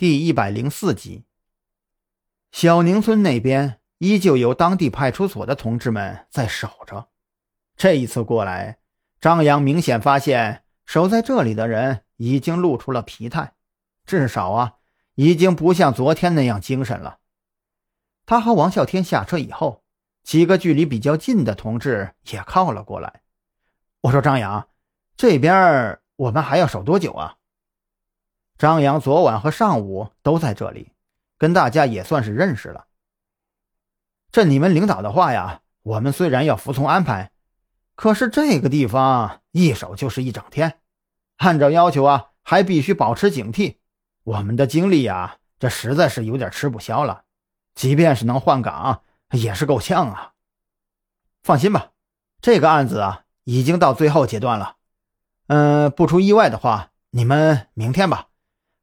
第一百零四集，小宁村那边依旧有当地派出所的同志们在守着。这一次过来，张扬明显发现守在这里的人已经露出了疲态，至少啊，已经不像昨天那样精神了。他和王啸天下车以后，几个距离比较近的同志也靠了过来。我说：“张扬，这边我们还要守多久啊？”张扬昨晚和上午都在这里，跟大家也算是认识了。这你们领导的话呀，我们虽然要服从安排，可是这个地方一守就是一整天，按照要求啊，还必须保持警惕。我们的精力呀，这实在是有点吃不消了。即便是能换岗，也是够呛啊。放心吧，这个案子啊，已经到最后阶段了。嗯，不出意外的话，你们明天吧。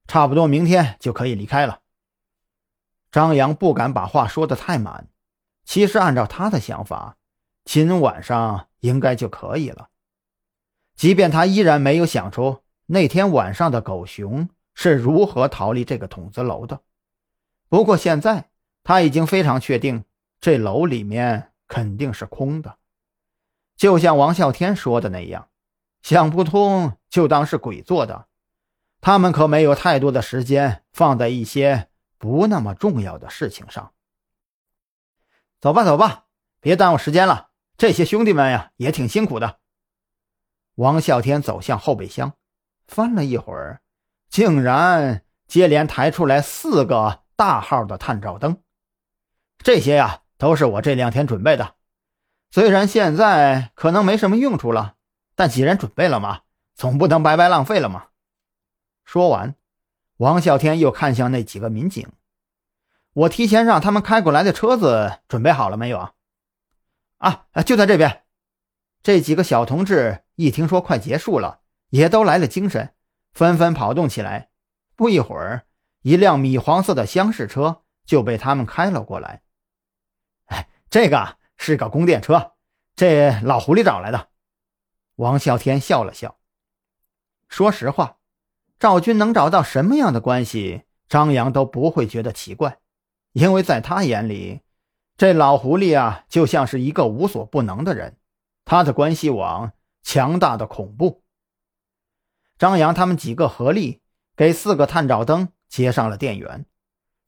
差不多明天就可以离开了。张扬不敢把话说的太满，其实按照他的想法，今晚上应该就可以了。即便他依然没有想出那天晚上的狗熊是如何逃离这个筒子楼的，不过现在他已经非常确定，这楼里面肯定是空的。就像王啸天说的那样，想不通就当是鬼做的。他们可没有太多的时间放在一些不那么重要的事情上。走吧，走吧，别耽误时间了。这些兄弟们呀，也挺辛苦的。王啸天走向后备箱，翻了一会儿，竟然接连抬出来四个大号的探照灯。这些呀，都是我这两天准备的。虽然现在可能没什么用处了，但既然准备了嘛，总不能白白浪费了嘛。说完，王啸天又看向那几个民警：“我提前让他们开过来的车子准备好了没有啊？”“啊，就在这边。”这几个小同志一听说快结束了，也都来了精神，纷纷跑动起来。不一会儿，一辆米黄色的厢式车就被他们开了过来。“哎，这个是个供电车，这老狐狸找来的。”王啸天笑了笑，说实话。赵军能找到什么样的关系，张扬都不会觉得奇怪，因为在他眼里，这老狐狸啊就像是一个无所不能的人，他的关系网强大的恐怖。张扬他们几个合力给四个探照灯接上了电源，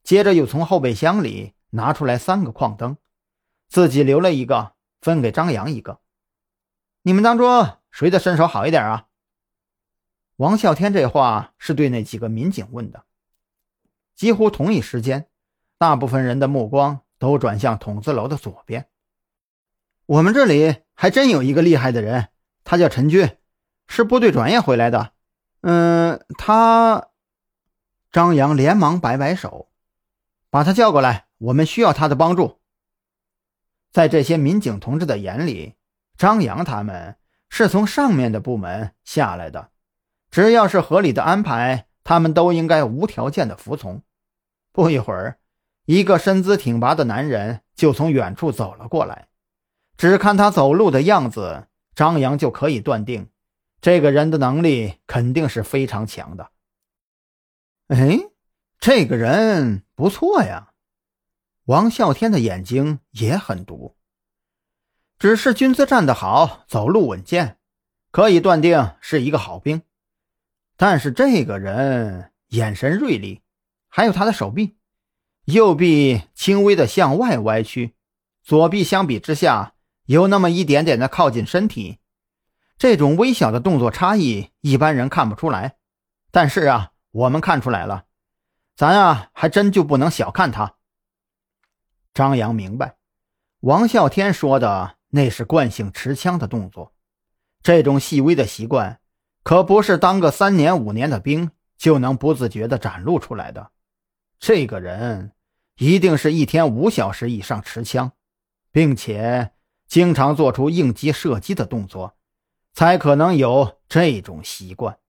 接着又从后备箱里拿出来三个矿灯，自己留了一个，分给张扬一个。你们当中谁的身手好一点啊？王啸天这话是对那几个民警问的。几乎同一时间，大部分人的目光都转向筒子楼的左边。我们这里还真有一个厉害的人，他叫陈军，是部队转业回来的。嗯，他……张扬连忙摆摆手，把他叫过来，我们需要他的帮助。在这些民警同志的眼里，张扬他们是从上面的部门下来的。只要是合理的安排，他们都应该无条件的服从。不一会儿，一个身姿挺拔的男人就从远处走了过来。只看他走路的样子，张扬就可以断定，这个人的能力肯定是非常强的。哎，这个人不错呀！王啸天的眼睛也很毒，只是军姿站得好，走路稳健，可以断定是一个好兵。但是这个人眼神锐利，还有他的手臂，右臂轻微的向外歪曲，左臂相比之下有那么一点点的靠近身体。这种微小的动作差异，一般人看不出来。但是啊，我们看出来了，咱啊还真就不能小看他。张扬明白，王啸天说的那是惯性持枪的动作，这种细微的习惯。可不是当个三年五年的兵就能不自觉的展露出来的。这个人一定是一天五小时以上持枪，并且经常做出应急射击的动作，才可能有这种习惯。